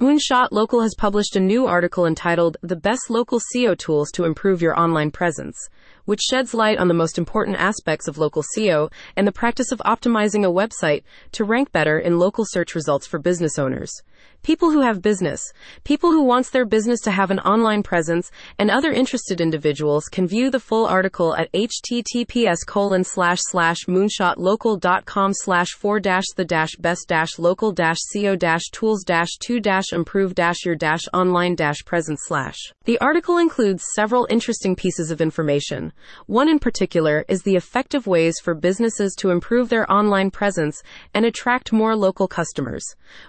Moonshot Local has published a new article entitled The Best Local SEO Tools to Improve Your Online Presence, which sheds light on the most important aspects of local SEO and the practice of optimizing a website to rank better in local search results for business owners. People who have business, people who wants their business to have an online presence, and other interested individuals can view the full article at https colon slash slash moonshotlocal.com slash four dash the dash best dash local dash co dash tools dash two dash improve dash your dash online dash presence slash. The article includes several interesting pieces of information. One in particular is the effective ways for businesses to improve their online presence and attract more local customers.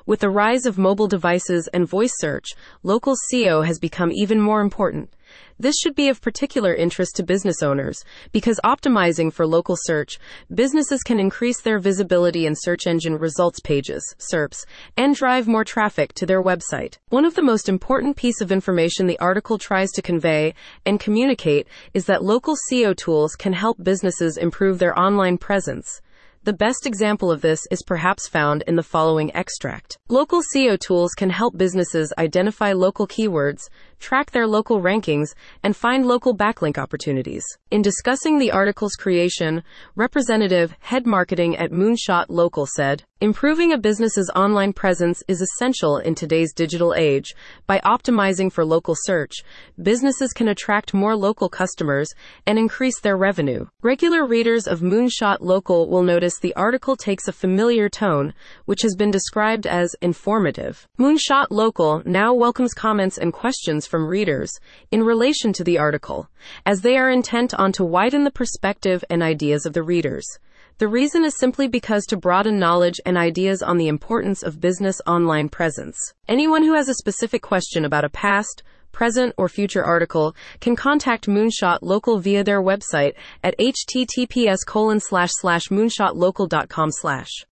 With the rise of mobile devices and voice search, local SEO has become even more important. This should be of particular interest to business owners because optimizing for local search, businesses can increase their visibility in search engine results pages, SERPs, and drive more traffic to their website. One of the most important piece of information the article tries to convey and communicate is that local SEO tools can help businesses improve their online presence. The best example of this is perhaps found in the following extract. Local SEO tools can help businesses identify local keywords, track their local rankings, and find local backlink opportunities. In discussing the article's creation, Representative Head Marketing at Moonshot Local said, Improving a business's online presence is essential in today's digital age. By optimizing for local search, businesses can attract more local customers and increase their revenue. Regular readers of Moonshot Local will notice the article takes a familiar tone, which has been described as informative. Moonshot Local now welcomes comments and questions from readers in relation to the article, as they are intent on to widen the perspective and ideas of the readers. The reason is simply because to broaden knowledge and ideas on the importance of business online presence. Anyone who has a specific question about a past, present, or future article can contact Moonshot Local via their website at https moonshotlocal.com.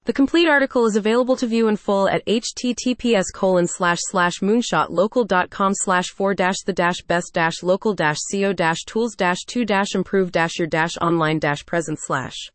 The complete article is available to view in full at https moonshotlocal.com slash four dash the dash best dash local dash co dash tools dash two dash improve dash your dash online dash present slash.